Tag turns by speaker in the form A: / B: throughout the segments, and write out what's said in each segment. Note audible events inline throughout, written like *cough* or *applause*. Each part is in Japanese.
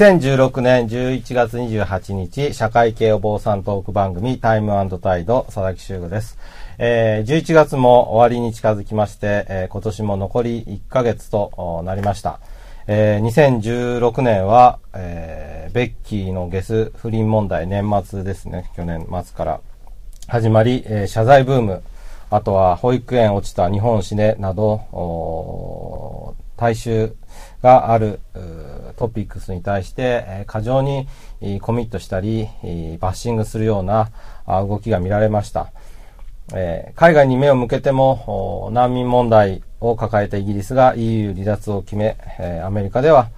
A: 2016年11月28日、社会系お坊さんトーク番組タイムタイド、佐々木修吾です。えー、11月も終わりに近づきまして、えー、今年も残り1ヶ月となりました。えー、2016年は、えー、ベッキーのゲス不倫問題、年末ですね、去年末から始まり、えー、謝罪ブーム、あとは保育園落ちた日本死ねなど、大衆があるトピックスに対して、え過剰にコミットしたり、バッシングするような動きが見られました。え海外に目を向けても難民問題を抱えたイギリスが EU 離脱を決め、えアメリカでは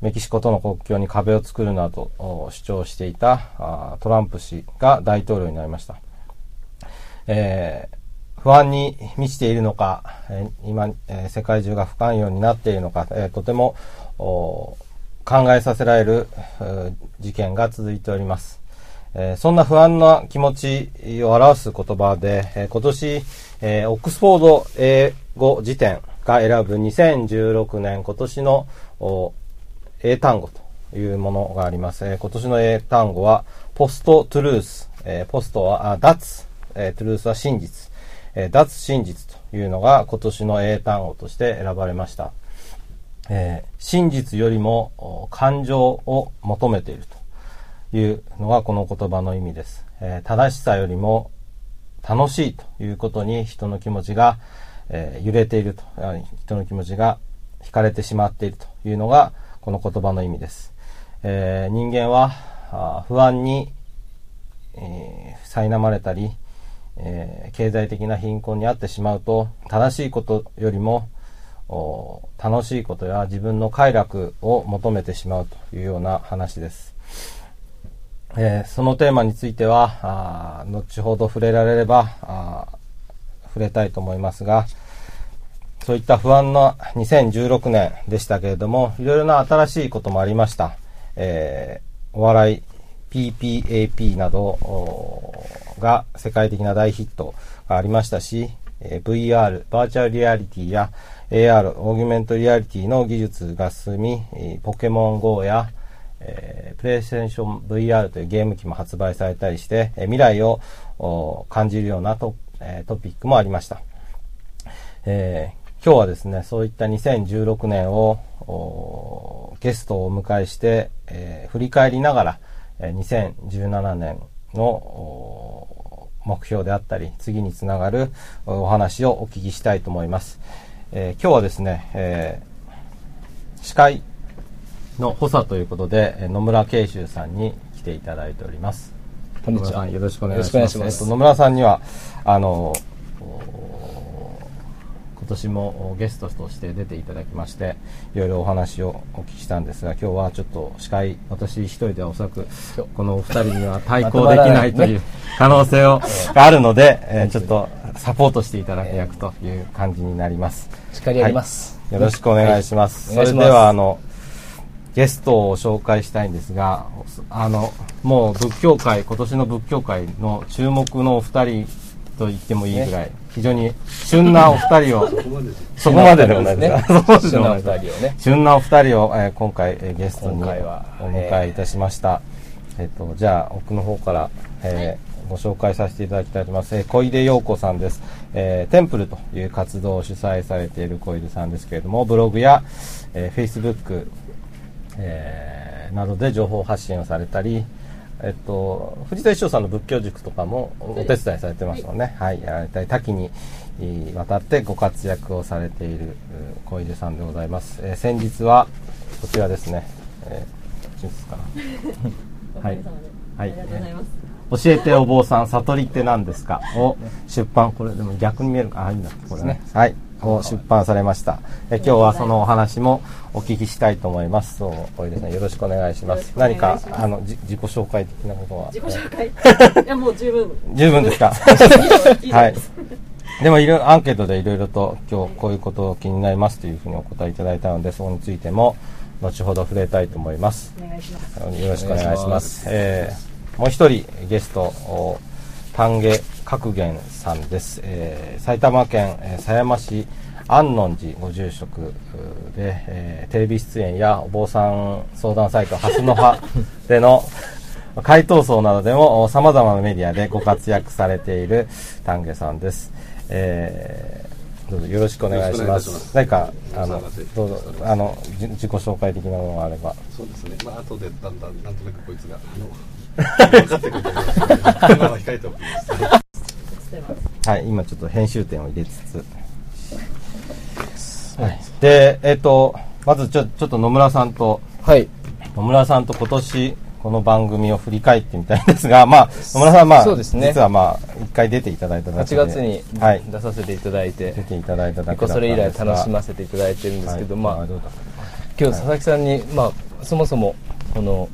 A: メキシコとの国境に壁を作るなど主張していたトランプ氏が大統領になりました。えー不安に満ちているのか、え今、え世界中が不寛容になっているのか、えとても考えさせられる事件が続いております。えそんな不安な気持ちを表す言葉で、え今年、えオックスフォード英語辞典が選ぶ2016年今年の英単語というものがあります。え今年の英単語は、ポストトゥルース、えポストは脱、えトゥルースは真実。え脱真実というのが今年の英単語として選ばれました。えー、真実よりも感情を求めているというのがこの言葉の意味です。えー、正しさよりも楽しいということに人の気持ちが、えー、揺れていると、人の気持ちが惹かれてしまっているというのがこの言葉の意味です。え人間は不安に、え苛まれたり、えー、経済的な貧困にあってしまうと正しいことよりも楽しいことや自分の快楽を求めてしまうというような話です。えー、そのテーマについては後ほど触れられれば触れたいと思いますがそういった不安な2016年でしたけれどもいろいろな新しいこともありました。えー、お笑い PPAP などが世界的な大ヒットがありましたし、VR、バーチャルリアリティや AR、オーギュメントリアリティの技術が進み、ポケモン GO や、えー、プレイステーション VR というゲーム機も発売されたりして、え未来を感じるようなト,、え、トピックもありました。えー、今日はですね、そういった2016年をゲストをお迎えして、えー、振り返りながら、2017年の目標であったり、次につながるお話をお聞きしたいと思います。えー、今日はですね、えー、司会の補佐ということで、野村慶修さんに来ていただいております。
B: こんにちは。
A: よろしくお願いします。野村さんには、あの、今年もゲストとして出ていただきましていろいろお話をお聞きしたんですが今日はちょっと司会私一人ではおそらくこのお二人には対抗できないという可能性をが *laughs* あるので、えー、ちょっとサポートしていただく役という感じになります。
B: しっかりやります、
A: はい、よろしくお願いします。はい、それではあのゲストを紹介したいんですが、あのもう仏教界今年の仏教界の注目のお二人と言ってもいいぐらい、非常に旬なお二人を、そこまででもないですが、旬なお二人をね。*laughs* 旬なお二人を、えー、今回、えー、ゲストにお迎えいたしました。えっ、と、じゃあ、奥の方から、えー、ご紹介させていただきたいと思います。えー、小出陽子さんです。えー、テンプルという活動を主催されている小出さんですけれども、ブログや、えー、Facebook、えー、などで情報発信をされたり、えっと、藤田一生さんの仏教塾とかもお手伝いされてますもんね。はい、やられたり、多岐にわたってご活躍をされている小出さんでございます。えー、先日は、こちらですね。えー、ですか？*laughs* な。はい。はい。教えてお坊さん、悟りって何ですか？を出版、これでも逆に見えるか、あ、いいんだ、これね。はい。を出版されました。え今日はそのお話もお聞きしたいと思います。そう、小出さんよろしくお願いします。何かあの自己紹介的なことは？
C: 自己紹介？*laughs* いやもう十分。
A: 十分ですか？*laughs* はい。でもいろアンケートでいろいろと今日こういうこと気になりますというふうにお答えいただいたのでそこについても後ほど触れたいと思います。お願いします。よろしくお願いします。えー、もう一人ゲストを丹下角源さんです、えー、埼玉県、えー、狭山市安納寺ご住職で、えー、テレビ出演やお坊さん相談サイト、ハスの葉 *laughs* での回答層などでも様々なメディアでご活躍されている丹下さんです。えー、どうぞよろしくお願いします。ます何か、あの、どうぞ、あの、自己紹介的なものがあれば。
D: そうですね。まあ、後でだんだん、なんとなくこいつが、あの、は控えておきます。
A: はい、今ちょっと編集点を入れつつ。はい。で、えっ、ー、と、まずちょ、ちょっと野村さんと、
B: はい。
A: 野村さんと今年、この番組を振り返ってみたいんですが、まあ、野村さん、まあ、そうですね、実はまあ、一回出ていただいただ
B: けで。8月に出させていただいて、
A: 出ていただいただ
B: けそれ以来楽しませていただいてるんですけど、はい、まあ、今日佐々木さんに、まあ、そもそも、この、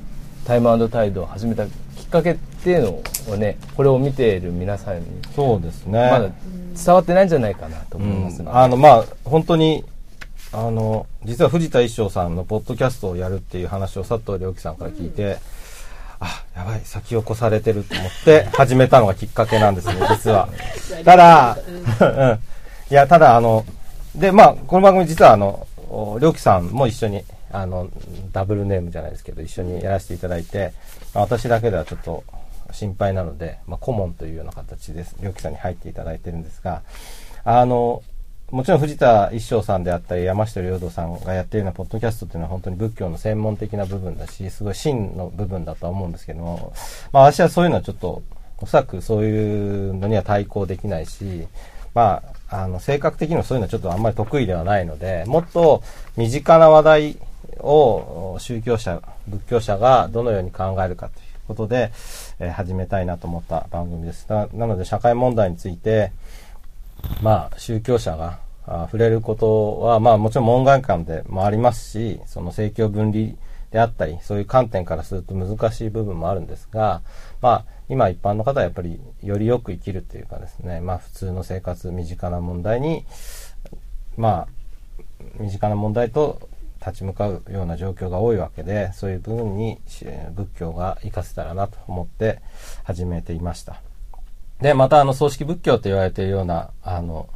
B: タイムタイドを始めたきっかけっていうのをね、これを見ている皆さんに、
A: そうですね。
B: まだ伝わってないんじゃないかなと思います、
A: ねうん、あの、まあ、本当に、あの、実は藤田一生さんのポッドキャストをやるっていう話を佐藤良樹さんから聞いて、うんあ、やばい、先を越されてると思って *laughs* 始めたのがきっかけなんですね、*laughs* 実は。ただ、うん。いや、ただ、あの、で、まあ、この番組実は、あの、りょうきさんも一緒に、あの、ダブルネームじゃないですけど、一緒にやらせていただいて、まあ、私だけではちょっと心配なので、まあ、顧問というような形です。りょうきさんに入っていただいてるんですが、あの、もちろん藤田一生さんであったり山下良道さんがやってるようなポッドキャストっていうのは本当に仏教の専門的な部分だし、すごい真の部分だとは思うんですけども、まあ私はそういうのはちょっと、おそらくそういうのには対抗できないし、まあ、あの、性格的にもそういうのはちょっとあんまり得意ではないので、もっと身近な話題を宗教者、仏教者がどのように考えるかということで、えー、始めたいなと思った番組です。なので社会問題について、まあ、宗教者が触れることは、まあもちろん門外観でもありますし、その政教分離であったり、そういう観点からすると難しい部分もあるんですが、まあ今一般の方はやっぱりよりよく生きるというかですね、まあ普通の生活、身近な問題に、まあ身近な問題と立ち向かうような状況が多いわけで、そういう部分に仏教が活かせたらなと思って始めていました。で、またあの葬式仏教と言われているような、あの、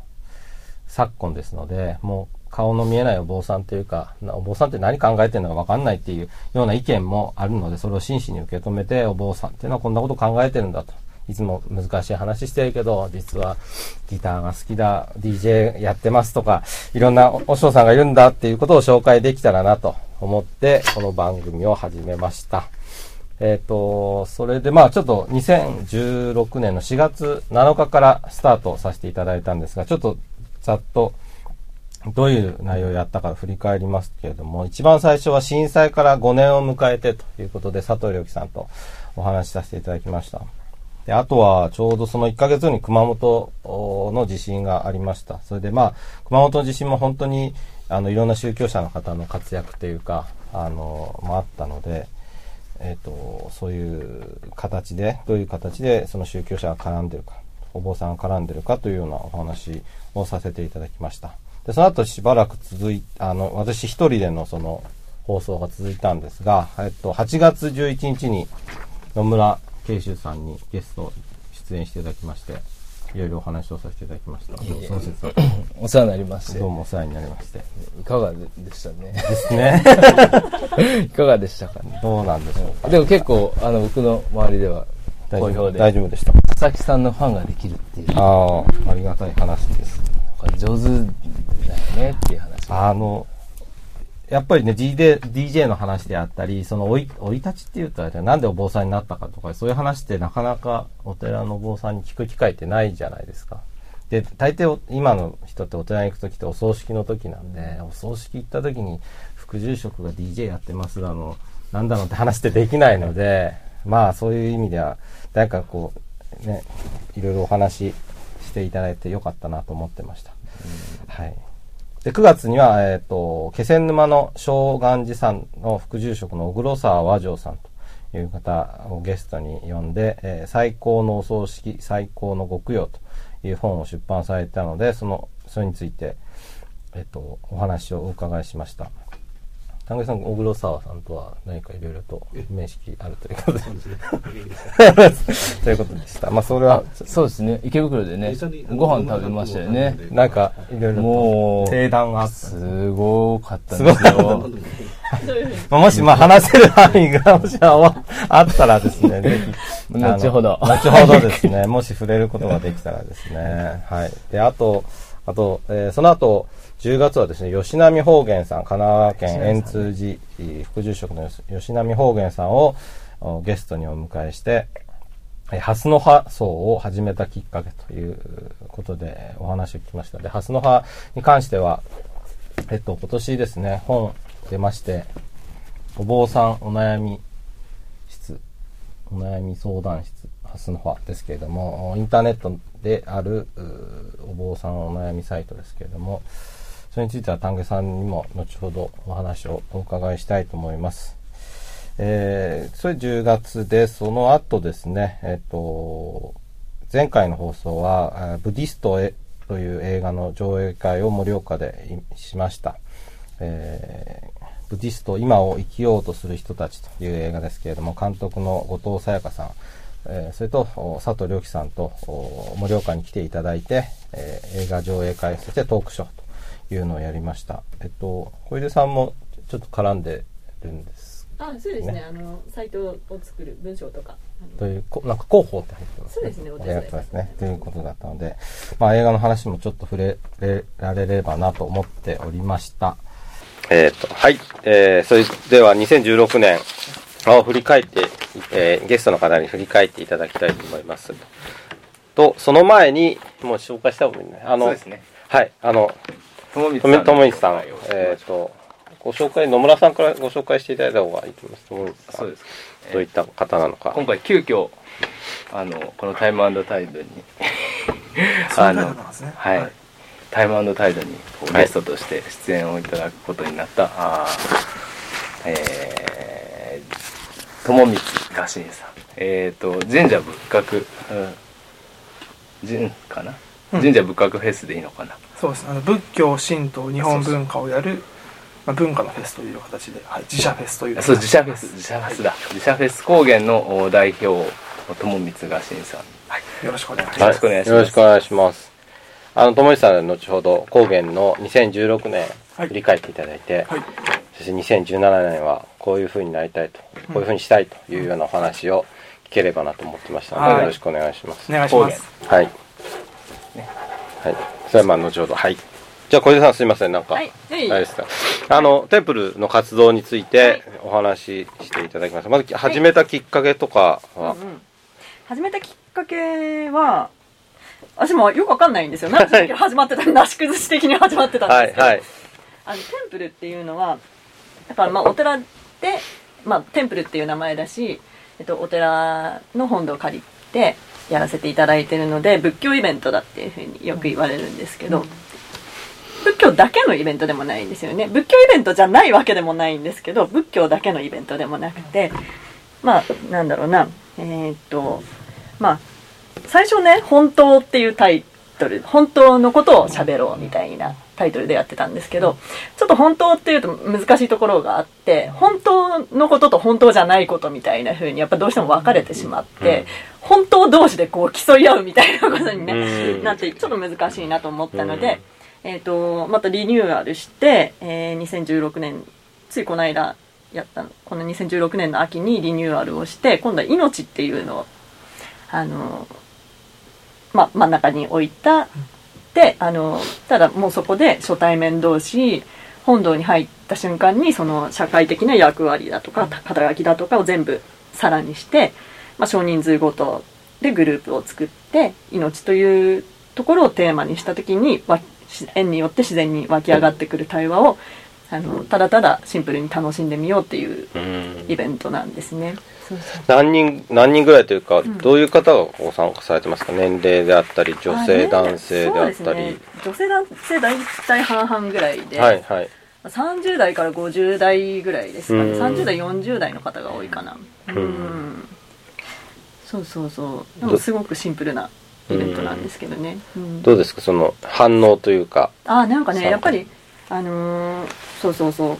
A: 昨今ですので、もう顔の見えないお坊さんというか、お坊さんって何考えてるのかわかんないっていうような意見もあるので、それを真摯に受け止めて、お坊さんっていうのはこんなこと考えてるんだと。いつも難しい話してるけど、実はギターが好きだ、DJ やってますとか、いろんなお嬢さんがいるんだっていうことを紹介できたらなと思って、この番組を始めました。えっ、ー、と、それでまあちょっと2016年の4月7日からスタートさせていただいたんですが、ちょっとざっとどういう内容をやったか振り返りますけれども、一番最初は震災から5年を迎えてということで、佐藤良樹さんとお話しさせていただきました。で、あとはちょうどその1ヶ月後に熊本の地震がありました。それでまあ、熊本の地震も本当にあのいろんな宗教者の方の活躍というか、あの、もあったので、えっ、ー、と、そういう形で、どういう形でその宗教者が絡んでるか、お坊さんが絡んでるかというようなお話をさせていただきました。で、その後しばらく続い、あの、私一人でのその放送が続いたんですが、えっと、8月11日に野村慶秀さんにゲスト出演していただきまして、いろいろお話をさせていただきました。その
B: 説 *laughs* お世話になりまして。
A: どうもお世話になりまして。
B: いかがでしたね。
A: ですね。*laughs*
B: いかがでしたかね。
A: どうなんでしょうか。
B: でも結構、あの、僕の周りでは、好評で。
A: 大丈夫でした。
B: 佐々木さんのファンができるっていう。
A: ああ、ありがたい話です。
B: 上手だよねっていう話。
A: あの、やっぱりね、DJ, DJ の話であったり、その生い、生い立ちって言ったら、なんでお坊さんになったかとか、そういう話ってなかなかお寺のお坊さんに聞く機会ってないじゃないですか。で、大抵今の人ってお寺に行く時ってお葬式の時なんで、お葬式行った時に副住職が DJ やってますだの、なんだろうって話ってできないので、まあそういう意味では、誰かこう、ね、いろいろお話ししていただいてよかったなと思ってました。はい。で、9月には、えっ、ー、と、気仙沼の正願寺さんの副住職の小黒沢和城さんという方をゲストに呼んで、えー、最高のお葬式、最高のご供養という本を出版されたので、その、それについて、えっ、ー、と、お話をお伺いしました。丹下さん、小黒沢さんとは何かいろいろと面識あるということで。*laughs* ということでした。まあ、それは、
B: そうですね。池袋でね、ご飯食べましたよね。
A: なんか、いろいろ
B: もう、
A: 定談があって。
B: すごかったですよ。
A: まあ、もし、まあ、話せる範囲が、もしあったらですね、*laughs* ぜ
B: ひ。後ほど。
A: 後ほどですね、*laughs* もし触れることができたらですね。はい。で、あと、あと、えー、その後、10月はですね、吉波方言さん、神奈川県円通寺副住職の吉波方言さんをゲストにお迎えして、ハスの葉層を始めたきっかけということでお話を聞きました。で、ハスの葉に関しては、えっと、今年ですね、本出まして、お坊さんお悩み室、お悩み相談室、ハスの葉ですけれども、インターネットであるお坊さんお悩みサイトですけれども、それについては丹下さんにも後ほどお話をお伺いしたいと思います。えー、それ10月で、その後ですね、えっ、ー、と、前回の放送は、ブディストへという映画の上映会を盛岡でしました。えー、ブディスト、今を生きようとする人たちという映画ですけれども、監督の後藤沙耶香さん、えー、それと佐藤良樹さんと盛岡に来ていただいて、えー、映画上映会、そしてトークショーというのをやりました。えっと、小出さんもちょっと絡んでるんです、
C: ね、あ、そうですね。あの、サイトを作る文章とか。
A: という、なんか広報って入ってます、
C: ね、そうですね、お手伝い
A: ですね。ということだったので、まあ映画の話もちょっと触れられればなと思っておりました。えっ、ー、と、はい。えー、それでは2016年を振り返って、えー、ゲストの方に振り返っていただきたいと思います。と、その前に、もう紹介した方がいいね。あの、
B: そうですね。
A: はい。あの、
B: 友光さん。
A: 友光さん。えっ、ー、と、ご紹介、野村さんからご紹介していただいた方がいいと思います。友光さん。そうです。どういった方なのか。
B: 今回、急遽、あの、このタイムタイドにあの、ね、はい。タイムタイドにゲストとして出演をいただくことになった、はい、あえー、友光画心さん。えっ、ー、と、神社仏閣、うん、神かな、うん、神社仏閣フェスでいいのかな？
E: そうです。あの仏教神道日本文化をやるまあ、文化のフェスという形で、はい、自社フェスという
B: そう自社フェス自社フェスだ、はい、自社フェス高原の代表友光が新さん、
E: はい、よろしくお願いします。
B: よろしくお願いします。
A: よろしくお願いします。あの友光さん後ほど高原の2016年振り返っていただいて、はい、そして2017年はこういうふうになりたいと、こういうふうにしたいというようなお話を聞ければなと思ってましたので、はい、よろしくお願いします。
E: お願いします。
A: はい、ね、はいそれはまあ後ほど。はい。じゃあ小出さんすみません。なんか、はい、あれですか。あのテンプルの活動についてお話ししていただきます、まず始めたきっかけとかは、うんうん、
C: 始めたきっかけは私もよくわかんないんですよ。何時始まってたなし崩し的に始まってたんですけど、はいはい、あのテンプルっていうのはやっぱまあお寺で、まあ、テンプルっていう名前だし、えっと、お寺の本堂を借りてやらせていただいてるので仏教イベントだっていうふうによく言われるんですけど、仏教だけのイベントでもないんですよね。仏教イベントじゃないわけでもないんですけど仏教だけのイベントでもなくてまあなんだろうな。えー、っとまあ最初ね「本当」っていうタイトル本当のことを喋ろうみたいなタイトルでやってたんですけどちょっと本当っていうと難しいところがあって本当のことと本当じゃないことみたいな風にやっぱどうしても分かれてしまって、本当同士でこう競い合うみたいなことに、ね、なってちょっと難しいなと思ったので、えーと、またリニューアルして、えー、2016年ついこの間やったのこの2016年の秋にリニューアルをして今度は「命」っていうのをあの、ま、真ん中に置いたであのただもうそこで初対面同士本堂に入った瞬間にその社会的な役割だとか肩書きだとかを全部さらにしてまあ、少人数ごとでグループを作って命というところをテーマにした時に縁によって自然に湧き上がってくる対話をあのただただシンプルに楽しんでみようっていうイベントなんですね。
A: 何人何人ぐらいというか、うん、どういう方がご参加されてますか？年齢であったり女性男性であったり、ね、
C: 女性男性大体半々ぐらいで、
A: はいはい、
C: 30代から50代ぐらいですかね。30代40代の方が多いかな。うん。そうそうそう。でもすごくシンプルなイベントなんですけどね、
A: うん、どうですか？その反応というか。
C: あなんかねやっぱりあのー、そうそうそう。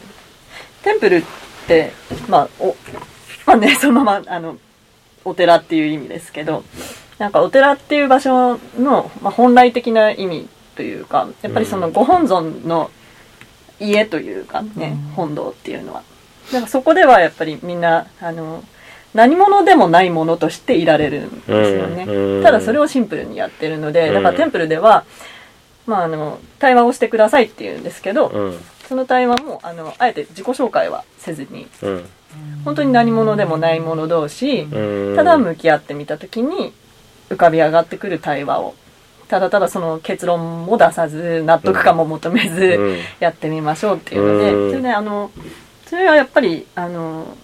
C: テンプルってまあおまあね *laughs* そのままあのお寺っていう意味ですけどなんかお寺っていう場所の、まあ、本来的な意味というかやっぱりそのご本尊の家というかね、うん、本堂っていうのは。だからそこではやっぱりみんなあの何者でもないものとしていられるんですよね、うん、ただそれをシンプルにやってるのでだからテンプルでは、まあ、あの対話をしてくださいっていうんですけど、うん、その対話もあのあえて自己紹介はせずに、本当に何者でもない者同士、ただ向き合ってみた時に浮かび上がってくる対話をただただその結論も出さず納得感も求めずやってみましょうっていうので、それであのそれはやっぱりあの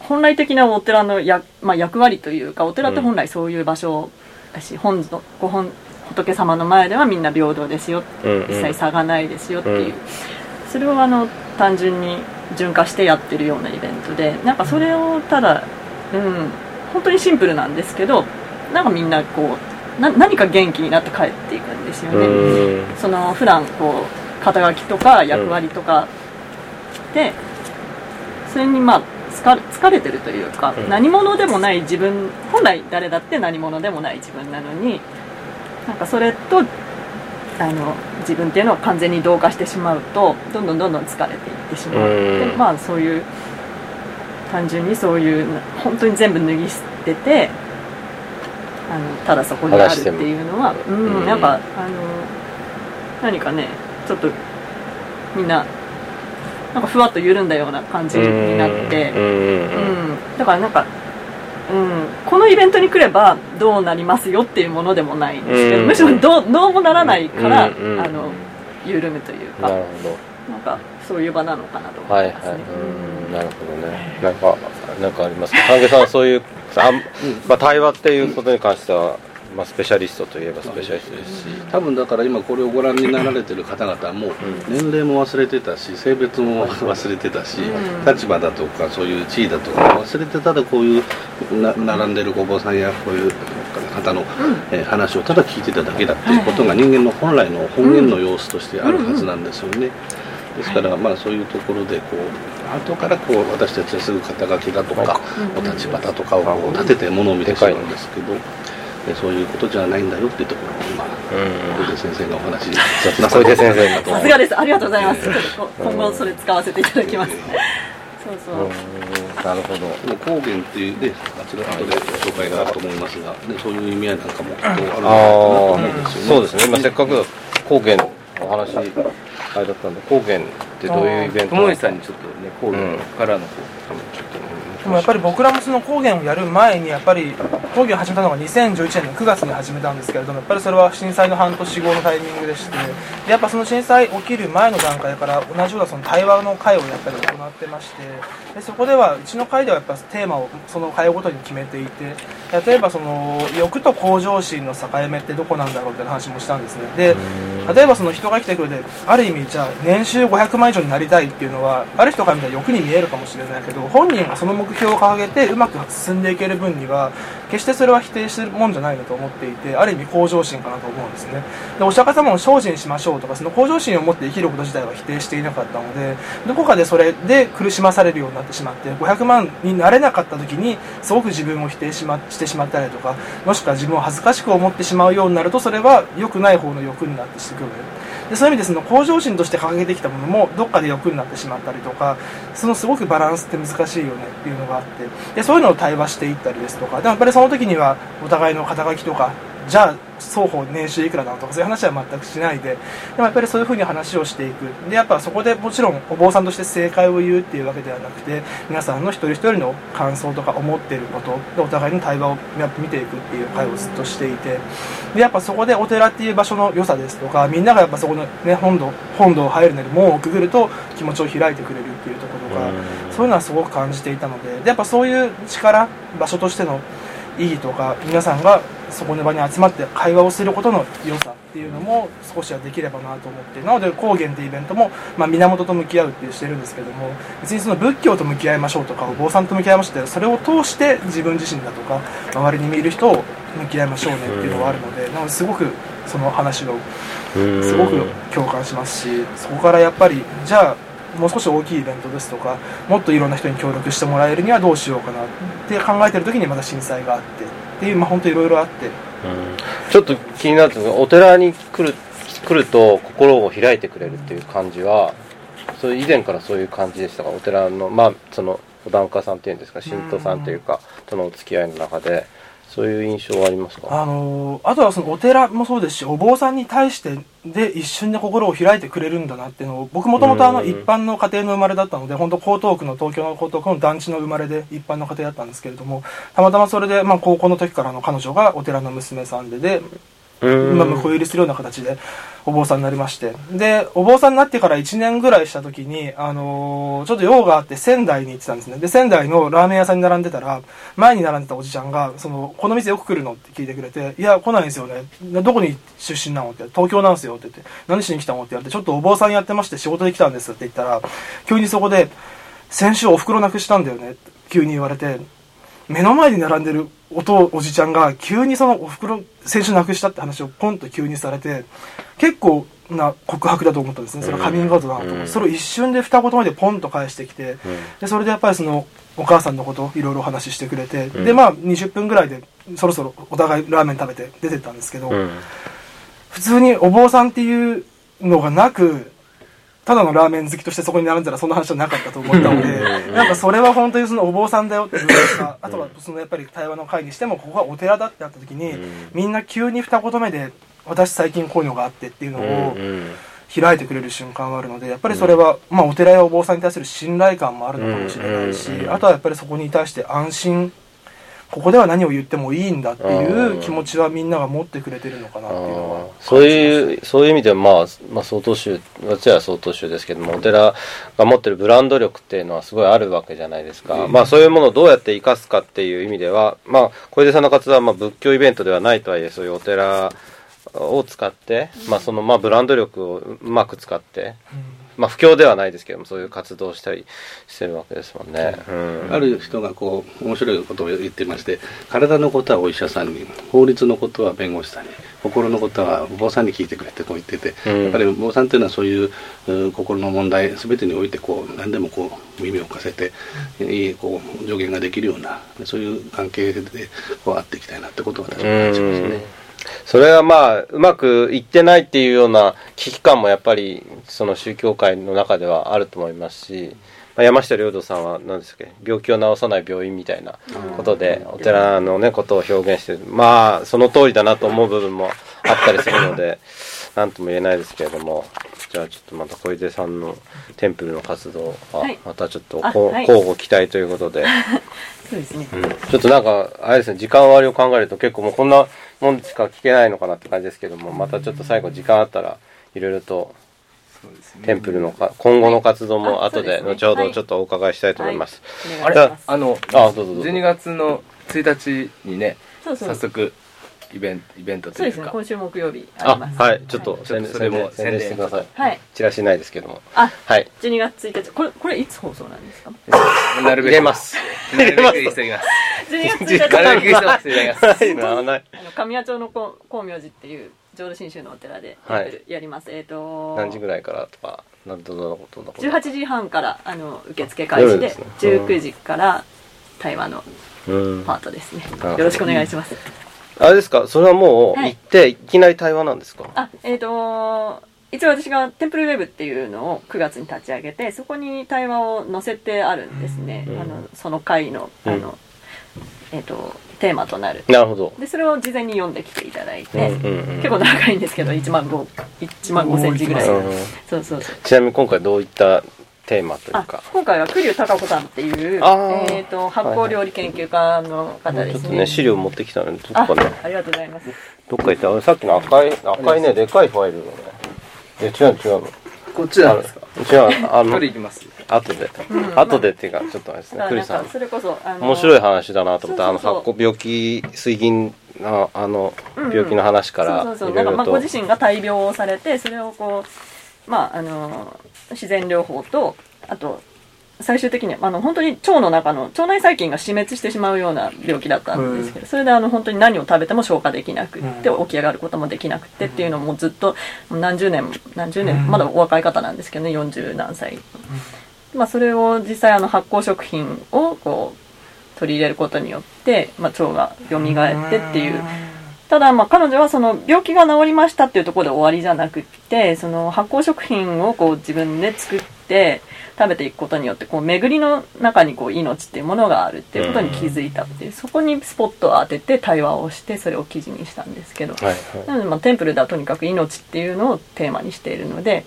C: 本来的なお寺のや、まあ、役割というかお寺って本来そういう場所だし、本ご本仏様の前ではみんな平等ですよ、一切差がないですよっていう、それをあの単純に順化してやってるようなイベントでなんかそれをただ、うん、本当にシンプルなんですけどなんかみんなこうな何か元気になって帰っていくんですよね。その普段こう肩書きとか役割とかで、それにまあ疲れてるというか、何者でもない自分本来誰だって何者でもない自分なのになんかそれとあの自分っていうのを完全に同化してしまうとどんどんどんどん疲れていってしまう。でまあそういう単純にそういう本当に全部脱ぎ捨ててあのただそこにあるっていうのはうんなんかあの何かねちょっとみんななんかふわっと緩んだような感じになってうん。だからなんかうん、このイベントに来ればどうなりますよっていうものでもないんですけど、むしろどうもならないから、あの緩むというかなるほど。なんかそういう場なのかなと思いますね。はいはい、うん
A: なるほどね。なんかなんかありますか？関係さんそういうあ、まあ、対話っていうことに関してはまあ、スペシャリストといえばスペシャリストですし。
D: 多分だから今これをご覧になられてる方々も年齢も忘れてたし性別も忘れてたし立場だとかそういう地位だとか忘れてただこういうな並んでるご坊さんやこういう方の、え話をただ聞いてただけだっていうことが人間の本来の本源の様子としてあるはずなんですよね。ですからまあそういうところでこう後からこう私たちはすぐ肩書きだとかお立場だとかを立ててものを見てしまうんですけど。そういうことじゃないんだよっていうところを今、小出先生がお話し *laughs*
A: 小出先生
C: さすがです。ありがとうございます。今後それ使わせていただきます。そうそう。
A: なるほど。
D: 高原っていうねあちら後で紹介があると思いますが、ね、そういう意味合いなんかもきっとあるのかなと思うんですよね。
A: そうですね。今せっかく高原のお話あれだったんで高原ってどういうイベント
B: 友さんにちょっとね高原からの方、
E: ちょっとでもやっぱり僕らもその高原をやる前にやっぱり工業を始めたのが2011年の9月に始めたんですけれどもやっぱりそれは震災の半年後のタイミングでしてでやっぱその震災起きる前の段階から同じようなその対話の会をやっぱり行ってましてでそこではうちの会ではやっぱテーマをその会ごとに決めていて例えばその欲と向上心の境目ってどこなんだろうって話もしたんですね。で例えばその人が来てくれてある意味じゃあ年収500万以上になりたいっていうのはある人から見たら欲に見えるかもしれないけど本人がその目標を掲げてうまく進んでいける分には決してそれは否定するもんじゃないなと思っていてある意味向上心かなと思うんですね。でお釈迦様も精進しましょうとかその向上心を持って生きること自体は否定していなかったのでどこかでそれで苦しまされるようになってしまって500万になれなかった時にすごく自分を否定し,、ま、してしまったりとかもしくは自分を恥ずかしく思ってしまうようになるとそれは良くない方の欲になってしくる。でそういう意味でその向上心として掲げてきたものもどっかで欲になってしまったりとかそのすごくバランスって難しいよねっていうのがあってでそういうのを対話していったりですとかでもやっぱりその時にはお互いの肩書きとかじゃあ双方年収いくらだとかそういう話は全くしないででもやっぱりそういうふうに話をしていく。でやっぱそこでもちろんお坊さんとして正解を言うっていうわけではなくて皆さんの一人一人の感想とか思っていることでお互いの対話を見ていくっていう会をずっとしていてでやっぱそこでお寺っていう場所の良さですとかみんながやっぱそこの、ね、本堂本堂入るなり門をくぐると気持ちを開いてくれるっていうところとかそういうのはすごく感じていたのででやっぱそういう力場所としての意義とか皆さんがそこの場に集まって会話をすることの良さっていうのも少しはできればなと思って。なので高原っていうイベントも、まあ、源と向き合うっていうしてるんですけども別にその仏教と向き合いましょうとかお坊さんと向き合いましょうってそれを通して自分自身だとか周りに見る人を向き合いましょうねっていうのがあるのでなのですごくその話をすごく共感しますしそこからやっぱりじゃあもう少し大きいイベントですとかもっといろんな人に協力してもらえるにはどうしようかなって考えてる時にまた震災があってっていうまあ本当いろいろあって、うん、
A: ちょっと気になってお寺に来る来ると心を開いてくれるっていう感じはそれ以前からそういう感じでしたかお寺のまあそのお檀家さんっていうんですか神道さんというかとのお付き合いの中でそういう印象はありますか？
E: あのあとはそのお寺もそうですしお坊さんに対してで一瞬で心を開いてくれるんだなっていうのを僕もともとあの一般の家庭の生まれだったので本当江東区の東京の江東区の団地の生まれで一般の家庭だったんですけれどもたまたまそれでまあ高校の時からの彼女がお寺の娘さんでで今婿入りするような形でお坊さんになりましてでお坊さんになってから1年ぐらいした時に、あのー、ちょっと用があって仙台に行ってたんですねで仙台のラーメン屋さんに並んでたら前に並んでたおじちゃんが「そのこの店よく来るの?」って聞いてくれて「いや来ないんですよねどこに出身なの?」って「東京なんですよ」って言って「何しに来たの?」って言われて「ちょっとお坊さんやってまして仕事で来たんです」って言ったら急にそこで「先週お袋なくしたんだよね」って急に言われて目の前に並んでるおとおじちゃんが急にそのおふくろ先週亡くしたって話をポンと急にされて結構な告白だと思ったんですね。それはカミングアウトだなと思って、それを一瞬で二言目でポンと返してきて、でそれでやっぱりそのお母さんのことをいろいろお話ししてくれて、でまあ20分ぐらいでそろそろお互いラーメン食べて出てったんですけど、普通にお坊さんっていうのがなくただのラーメン好きとしてそこに並んだらそんな話はなかったと思ったので、なんかそれは本当にそのお坊さんだよっていうか、あとはそのやっぱり対話の会にしても、ここはお寺だってなった時に、みんな急に二言目で、私最近こういうのがあってっていうのを、開いてくれる瞬間があるので、やっぱりそれは、まあお寺やお坊さんに対する信頼感もあるのかもしれないし、あとはやっぱりそこに対して安心ここでは何を言ってもいいんだっていう気持ちはみんなが持ってくれてるのかなっていうのは
A: そういうそういう意味ではまあ、まあ、曹洞宗私は曹洞宗ですけどもお寺が持ってるブランド力っていうのはすごいあるわけじゃないですか、まあそういうものをどうやって生かすかっていう意味ではまあ小出さんの活動はまあ仏教イベントではないとはいえそういうお寺を使って、まあそのまあブランド力をうまく使って、まあ、不況ではないですけどもそういう活動をしたりしてるわけですもんね、
D: うん、ある人がこう面白いことを言ってまして体のことはお医者さんに法律のことは弁護士さんに心のことはお坊さんに聞いてくれってこう言ってて、うん、やっぱりお坊さんっていうのはそういう心の問題全てにおいてこう何でもこう耳を貸せていいこう助言ができるようなそういう関係でこうあっていきたいなってことは私は感じますね。
A: それはまあ、うまくいってないっていうような危機感もやっぱり、その宗教界の中ではあると思いますし、まあ、山下良道さんは何ですか？病気を治さない病院みたいなことで、お寺のね、ことを表現して、まあ、その通りだなと思う部分もあったりするので、何とも言えないですけれども、じゃあちょっとまた小出さんのテンプルの活動は、またちょっとこう、はい、交互期待ということで。*laughs*
C: そうですね、
A: うん。ちょっとなんか、あれですね、時間割を考えると結構もうこんなもんしか聞けないのかなって感じですけども、またちょっと最後時間あったら、いろいろと、テンプルのか今後の活動も後で後ほどちょっとお伺いしたいと思います。
B: あれあの、あ、どうぞどうぞ。12月の1日にね、早速、イベントイベントというか。そうですね
C: 今週木曜日あります。
A: はいちょっと宣伝それも宣伝してください。はい。チラシないですけども。
C: あはい。12月1日これこれいつ放送なんですか？
A: なるべく。入れます。
B: なるべく急ぎます
C: 12月1日
B: なるべく急ぎます。*laughs*
C: あの神谷町の光明寺っていう浄土真宗のお寺でやります、えっと
A: 何時ぐらいからとか何どのこと
C: だ18時半からあの受付開始で19時から対話のパートですね。よろしくお願いします
A: あれですか？それはもう行って、い、きなり対話なんですか？
C: あえっ、ー、と一応私がテンプルウェブっていうのを9月に立ち上げてそこに対話を載せてあるんですね、うん、あのその回のあの、うん、えっ、ー、とテーマとなる。
A: なるほど。
C: でそれを事前に読んできていただいて、うんうんうん、結構長いんですけど1万 5, 1万5センチぐらい、そうそうそう。
A: ちなみに今回どういったテーマというか。
C: 今回は栗生孝子さんっていう、えーと、発酵料理研究家の方ですね、はいはい、ちょっと
A: ね資料持ってきたのでどっかね
C: ありがとうございます。
A: どっか行った？さっきの赤い赤いねでかいファイルがね。え違う違う。の
B: こっちなんですか
A: 違うあの
B: 行きます。
A: 後で、うん、後でっていうかちょっとあれですね。栗さん。
C: それこそ、
A: あのー、面白い話だなと思ってあの発酵病気水銀のあの病気の話から
C: いろいろと。ご自身が大病をされてそれをこうまああの自然療法とあと最終的にあの本当に腸の中の腸内細菌が死滅してしまうような病気だったんですけど、それであの本当に何を食べても消化できなくって起き上がることもできなくてっていうのもずっと何十年何十年まだお若い方なんですけどね40何歳、まあ、それを実際あの発酵食品をこう取り入れることによって、まあ、腸が蘇ってっていう。ただまあ彼女はその病気が治りましたっていうところで終わりじゃなくってその発酵食品をこう自分で作って食べていくことによってこう巡りの中にこう命っていうものがあるっていうことに気づいたっていう、そこにスポットを当てて対話をしてそれを記事にしたんですけど、はいはい、なのでまあテンプルではとにかく命っていうのをテーマにしているので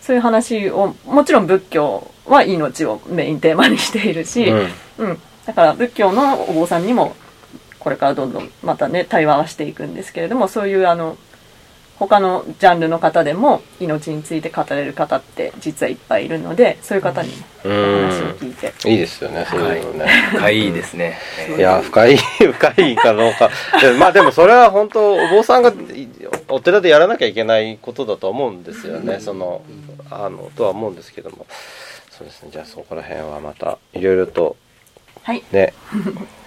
C: そういう話をもちろん仏教は命をメインテーマにしているし、うん、うん、だから仏教のお坊さんにもこれからどんどんまたね対話はしていくんですけれどもそういうあの他のジャンルの方でも命について語れる方って実はいっぱいいるのでそういう方にお話を聞いて。
A: いいですよねそういうのね。*laughs*
B: 深いですね。
A: いや深い深いかどうか。まあでもそれは本当お坊さんがお寺でやらなきゃいけないことだと思うんですよね。そのあのとは思うんですけども。そうですね。じゃあそこら辺はまたいろいろとね、はい *laughs*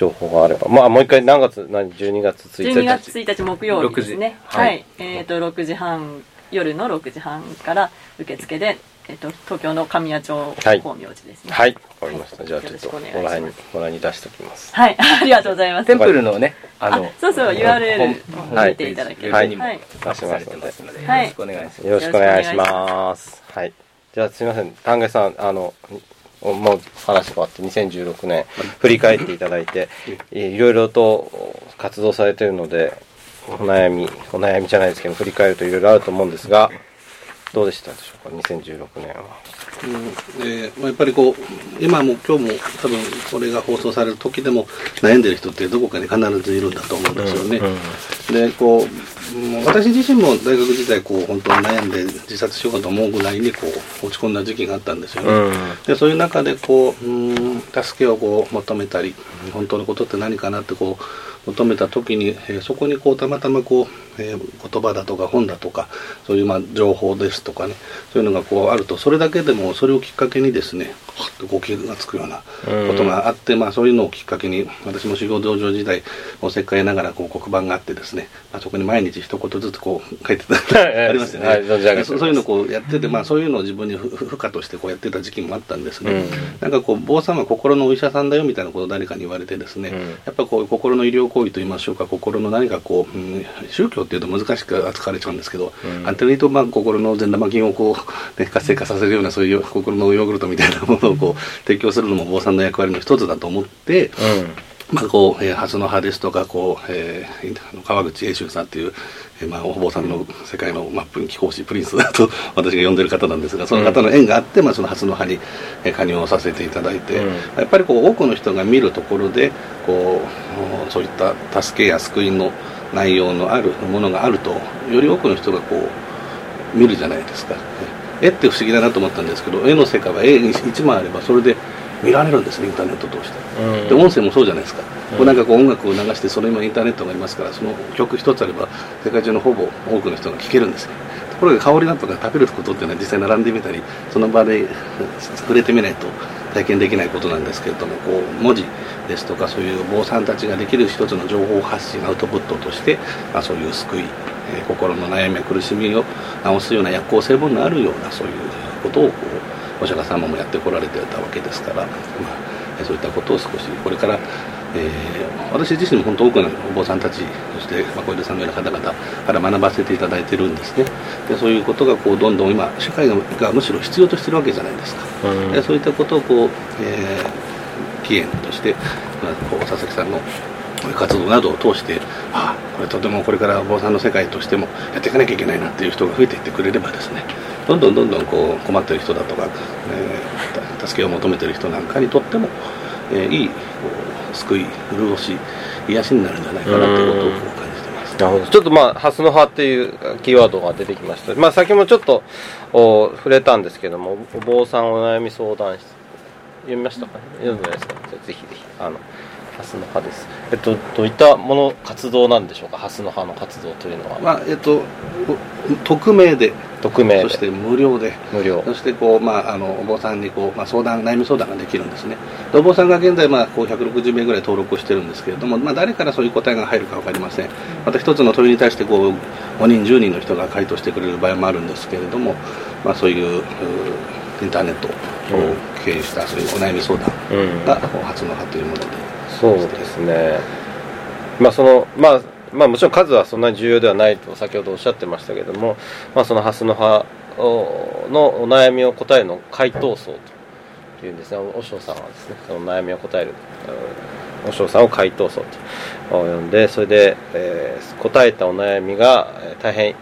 A: 情報があれば。まあ、もう一回何月、何、12月1日。12
C: 月1日木曜日ですね。はい、はい。えっ、ー、と、6時半、夜の6時半から受付で、えっ、ー、と、東京の神谷町光明寺ですね。
A: はい。わ、はい、かりました。じゃあちょっと、ご覧に、ご覧に出しておきます。
C: はい。*laughs* ありがとうございます。
B: テンプルのね、あの、
C: そうそう、URL を見ていただける
A: はい。はい。出しますので。はい。よろしくお願いします。よろしくお願いします。はい。じゃあすみません。丹下さん、あの、もう話変わって2016年振り返っていただいていろいろと活動されているのでお悩みお悩みじゃないですけど振り返るといろいろあると思うんですがどうでしたでしょうか2016年は。
D: うんえー、やっぱりこう今も今日も多分これが放送される時でも悩んでる人ってどこかに必ずいるんだと思うんですよね。うんうん、でこう私自身も大学時代こう本当に悩んで自殺しようと思うぐらいにこう落ち込んだ時期があったんですよね。うん、でそういう中でこううん助けをこう求めたり本当のことって何かなってこう求めた時に、えー、そこにこうたまたまこう、えー、言葉だとか本だとかそういうまあ情報ですとかねそういうのがこうあるとそれだけでもそれをきっかけにですねはっとご気がつくようなことがあって、まあ、そういうのをきっかけに私も修行道場時代おせっかいながらこう黒板があってですね、まあ、そこに毎日一言ずつこう書いてたありますよね、はい、そういうのをこうやってて、まあ、そういうのを自分に負荷としてこうやってた時期もあったんですね、うん、なんかこう坊さんは心のお医者さんだよみたいなことを誰かに言われてですね、うん、やっぱこう心の医療行為といいましょうか心の何かこう、うん、宗教っていうと難しく扱われちゃうんですけど、うん、アンテナとまあ心の善玉菌をこう、ね、活性化させるようなそういう心のヨーグルトみたいなものをこう提供するのも坊さんの役割の一つだと思って、まあ、こう、えー、蓮の葉ですとか、こう、えー、川口英秀さんっていう、えー、まあ、お坊さんの世界のマップに寄稿し、プリンスだ *laughs* と私が呼んでる方なんですが、その方の縁があって、まあ、その蓮の葉に、えー、加入をさせていただいて、うん、やっぱりこう、多くの人が見るところで、こう、そういった助けや救いの内容のあるものがあると、より多くの人がこう、見るじゃないですか。絵って不思議だなと思ったんですけど、絵の世界は絵に1枚あれば、それで、見られるんですねインターネット通して、うん、で音声もそうじゃないですか、うん、こうなんかこう音楽を流してその今インターネットがありますからその曲一つあれば世界中のほぼ多くの人が聴けるんですね。ところが香りなんとか食べることっていうのは実際並んでみたりその場で *laughs* 触れてみないと体験できないことなんですけれどもこう文字ですとかそういう坊さんたちができる一つの情報発信アウトプットとして、まあ、そういう救い、えー、心の悩みや苦しみを治すような薬効成分のあるようなそういうことをこうお釈迦様もやってこられてたわけですから、まあ、そういったことを少しこれから、えー、私自身も本当多くのお坊さんたちそして、まあ、小出さんのような方々から学ばせていただいてるんですね。でそういうことがこうどんどん今社会がむしろ必要としてるわけじゃないですか、うん、でそういったことをこう、えー、起源として、まあ、こう佐々木さんの活動などを通してああこれとてもこれからお坊さんの世界としてもやっていかなきゃいけないなっていう人が増えていってくれればですねどんどんどんどんこう困ってる人だとか、えー、助けを求めてる人なんかにとっても、えー、いい救い潤し癒しになるんじゃないかなということを感じてます。
A: なるほど。ちょっとまあ「ハスの葉」っていうキーワードが出てきました、まあ、先もちょっとお触れたんですけどもお坊さんお悩み相談室読みましたか、ね、読んでないですか？ぜひぜひあのハスの葉です。えっと、どういったもの、活動なんでしょうか、ハスの葉の活動というのは。
D: まあ、えっと、匿名で、
A: 匿名
D: そして無料で、
A: 無料。
D: そしてこう、まあ、あのお坊さんにこう、まあ、相談、悩み相談ができるんですね。でお坊さんが現在、まあ、こう160名ぐらい登録してるんですけれども、まあ、誰からそういう答えが入るか分かりません。また一つの問いに対してこう5人、10人の人が回答してくれる場合もあるんですけれども、まあ、そういううインターネットを経由したそういうお悩み相談が、初の葉というもので。
A: そうですね。まあ、その、まあ、まあ、もちろん数はそんなに重要ではないと先ほどおっしゃってましたけども、まあ、そのハスの葉のお悩みを答えるの回答層というんですねお尚さんはですねその悩みを答えるお尚さんを回答層と呼んでそれで、えー、答えたお悩みが大変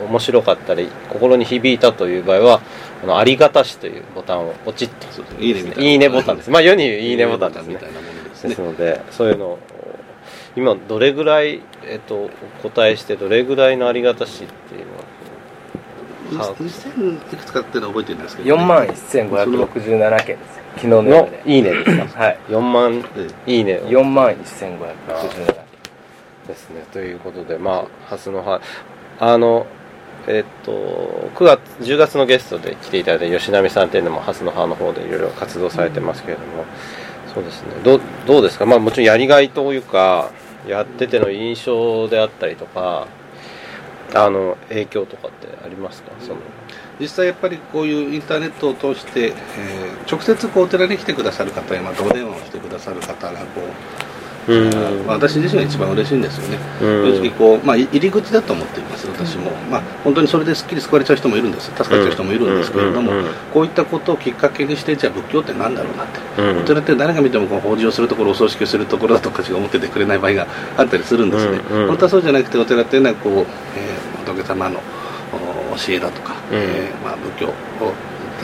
A: 面白かったり心に響いたという場合はあのありがたしというボタンをポチッと
D: いいねみたい
A: いいねボタンです。まあ世に言ういいねボタンですね。ですのでそういうのを今どれぐらい、えっと、お答えしてどれぐらいのありがたしっていうのは
D: 2000いくつかっていうのは覚えてるんですけど、
B: ね、4万1567件です。昨日の
A: のいいねですか？
B: はい。
A: 4万いいね
B: 4万1567件。
A: ですね。ということでまあハスの葉。あのえっと9月10月のゲストで来ていただいた吉波さんっていうのもハスの葉の方でいろいろ活動されてますけれども、そうですね。どどうですか？まあもちろんやりがいというかやってての印象であったりとかあの影響とかってありますか？その。
D: 実際やっぱりこういうインターネットを通して、えー、直接こうお寺に来てくださる方やまたお電話をしてくださる方がこう、うん。まあ、私自身が一番嬉しいんですよね、正直こう、まあ、入り口だと思っています私も、まあ、本当にそれですっきり救われちゃう人もいるんです助かっちゃう人もいるんですけれども、こういったことをきっかけにしてじゃあ仏教って何だろうなって、お寺って誰が見てもこう法事をするところお葬式をするところだとかしか思っててくれない場合があったりするんですね、本当はそうじゃなくてお寺っていうのはこう、えー、仏様の教えだとか、うん、えー、まあ、仏教を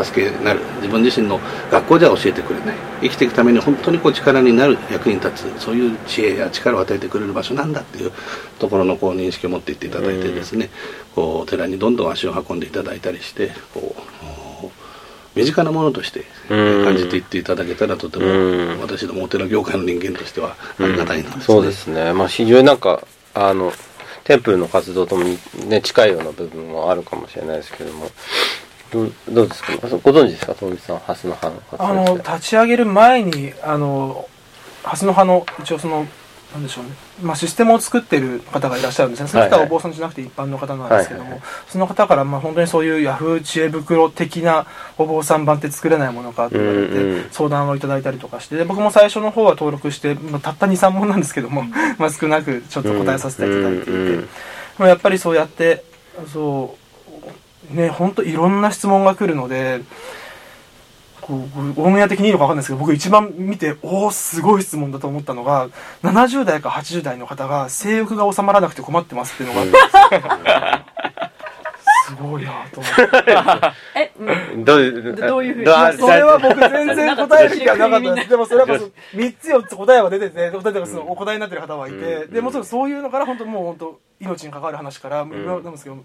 D: 助けになる。自分自身の学校じゃ教えてくれない。生きていくために本当にこう力になる役に立つ。そういう知恵や力を与えてくれる場所なんだっていうところのこう認識を持っていっていただいてですね、うん、こうお寺にどんどん足を運んでいただいたりしてこう身近なものとして感じていっていただけたらとても、うん、私どもお寺業界の人間としてはありがたいな、
A: ね、そうですね、まあ、非常になんかあのテンプルの活動とも、ね、近いような部分もあるかもしれないですけどもどうどうですか？ご存知ですか？東口さんハスの葉の
E: あの立ち上げる前にあのハスの葉の一応そのなんでしょうね、まあ、システムを作っている方がいらっしゃるんですね、その方はお坊さんじゃなくて一般の方なんですけども、その方からまあ本当にそういうヤフー知恵袋的なお坊さん版って作れないものかと言われて、相談をいただいたりとかして、僕も最初の方は登録して、まあ、たった2、3問なんですけども、*laughs* まあ少なくちょっと答えさせていただいていて、まあ、やっぱりそうやって、そうね、本当いろんな質問が来るので、オンエア的にいいのか分かんないですけど僕一番見ておおすごい質問だと思ったのが70代か80代の方が性欲が収まらなくて困ってますっていうのがあって。すごいなと思って。*laughs* え、
A: どう
C: どういうふうに？
E: それは僕全然答える気がなかったです。でもそれはこそ3つ4つ答えは出てて例えばそのお答えになってる方はいて、でもちろんそういうのから本当もう本当命に関わる話からいろいろなんですけど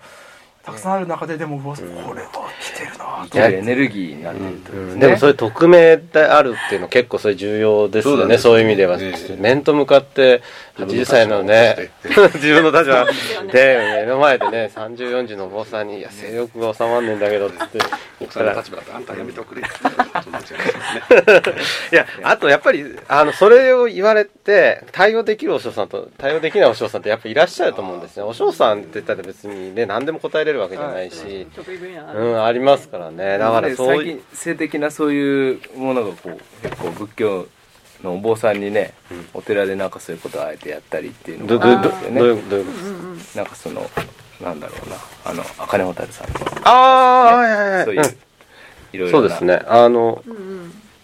E: たくさんある中ででも、これは来てるな
B: と。エネルギーになってると、
A: ね、でもそれ匿名であるっていうの結構それ重要ですよねそういう意味では、面と向かって80歳のね自分の立場で *laughs* 目の前でね3040のお坊さんに「いや性欲が収まんねえんだけど」って *laughs*
D: 奥さんの立場だとあんたやめておくれ *laughs* い
A: やあとやっぱりあのそれを言われて対応できるお嬢さんと対応できないお嬢さんってやっぱいらっしゃると思うんですね。お嬢さんって言ったら別にね何でも答えれるわけじゃないし、うん、ありますからね。だからそういう
B: 性的なそういうものがこう結構仏教のお坊さんにね、うん、お寺でなんかそういうことをあえてやったりっていうのがあるんですよね。どういうこと？なんかそのなんだろうな。あの茜蛍さんの、
A: ああはいはいはい。そういう、
B: いろいろ
A: そうですね。あの、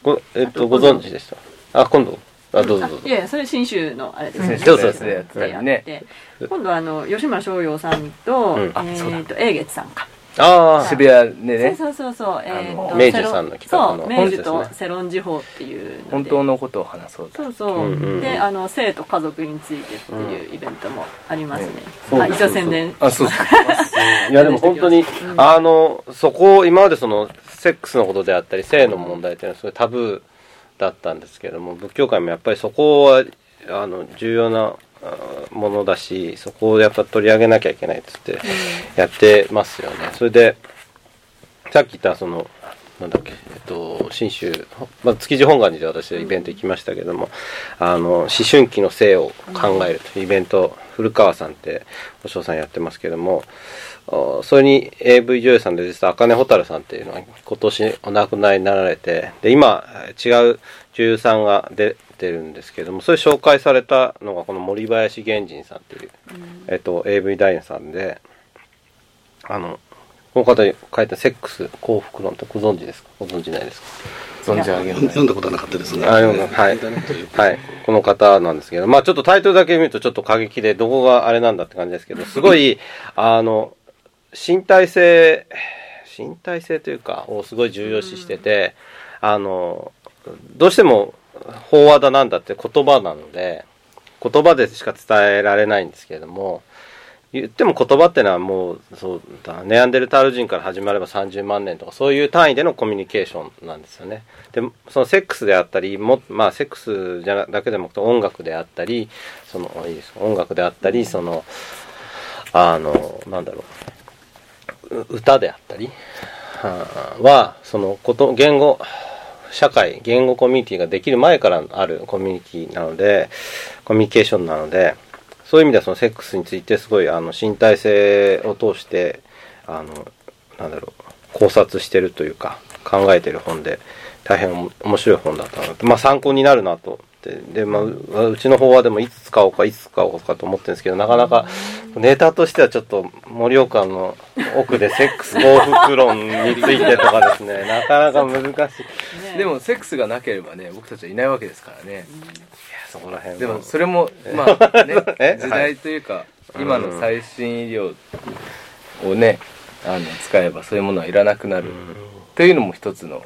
A: ごえっとご存知でした？あ今度あどうぞどうぞ。
C: いやいやそれ新州のあれです
B: ね。新州のやつでやって。
C: 今度はあの吉村翔陽さんと、うん、えっ、ー、と英月さんか。
B: ああ渋谷でね。
C: そうそうそうえ
A: っ、ー、と明治さんの企画の。
C: 明治とセロン時報っていう
B: 本当のことを話そう
C: そうそう、うんうん、であの性と家族についてっていうイベントもありますね、うん、あ一応宣伝。
A: あそう *laughs* いやでも本当に、うん、あのそこ今までそのセックスのことであったり性の問題っていうのはすごいタブーだったんですけども仏教界もやっぱりそこはあの重要なものだしそこをやっぱ取り上げなきゃいけないっつってやってますよね。それでさっき言ったそのなんだっけ、えっと、新州、まあ、築地本願寺で私はイベント行きましたけども、あの、思春期の性を考えるというイベント、古川さんってお嬢さんやってますけども、それに AV 女優さんで実は茜蛍さんっていうのは今年お亡くなりになられて、で、今違う女優さんが出てるんですけども、それ紹介されたのがこの森林源人さんっていう、えっと、AV 男優さんで、あの、この方に書いたセックス幸福論ってご存知ですか？ご存知ないですか？
D: 存じ上げない。読んだことはなかったですね。あ、
A: 読んだ。はい。はい。この方なんですけど、まあちょっとタイトルだけ見るとちょっと過激で、どこがあれなんだって感じですけど、*laughs* すごい、あの、身体性、身体性というか、をすごい重要視してて、あの、どうしても、法話だなんだって言葉なので、言葉でしか伝えられないんですけれども、言っても言葉ってのはもうそうだネアンデルタール人から始まれば30万年とかそういう単位でのコミュニケーションなんですよね。でそのセックスであったりもまあセックスじゃだけでも音楽であったりそのいいです。音楽であったりそのあのなんだろう。歌であったりはそのこと言語社会言語コミュニティができる前からあるコミュニティなのでコミュニケーションなのでそういう意味ではそのセックスについてすごいあの身体性を通してあのなんだろう考察してるというか考えてる本で大変面白い本だったなと。まあ参考になるなとで、まあ、うちの方はでもいつ使おうかいつ使おうかと思ってるんですけどなかなかネタとしてはちょっと盛岡の奥でセックス幸福論についてとかですねなかなか難し
B: い。でもセックスがなければね僕たちはいないわけですからね、
A: そこら辺
B: でもそれもまあね *laughs* 時代というか、今の最新医療をねあの使えばそういうものはいらなくなる、というのも一つの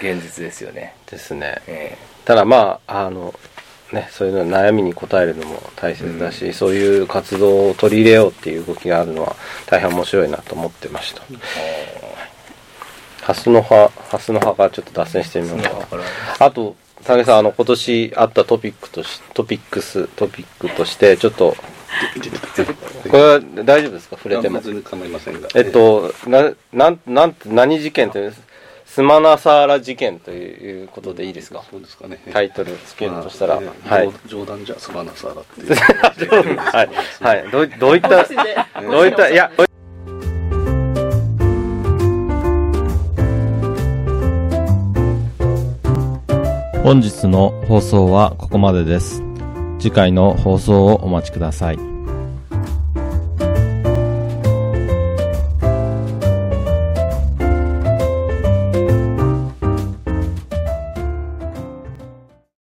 B: 現実ですよね。
A: ですね、えー、ただまああのね、そういうの悩みに応えるのも大切だし、うん、そういう活動を取り入れようっていう動きがあるのは大変面白いなと思ってました。ハスの葉、ハスの葉がちょっと脱線してみますか。あと、田中さん、あの、今年あったトピックとし、トピックス、トピックとして、ちょっと、これは大丈夫ですか？触れても。
D: 構いませんが。
A: えっと、な、なん、なん、何事件という、スマナサーラ事件ということでいいですか？
D: そうですかね。
A: タイトルつけるとしたら。
D: はい。冗談じゃスマナサーラっていう。*laughs*
A: はい。はい。どう、どういった、どういった、いや、本日の放送はここまでです。次回の放送をお待ちください。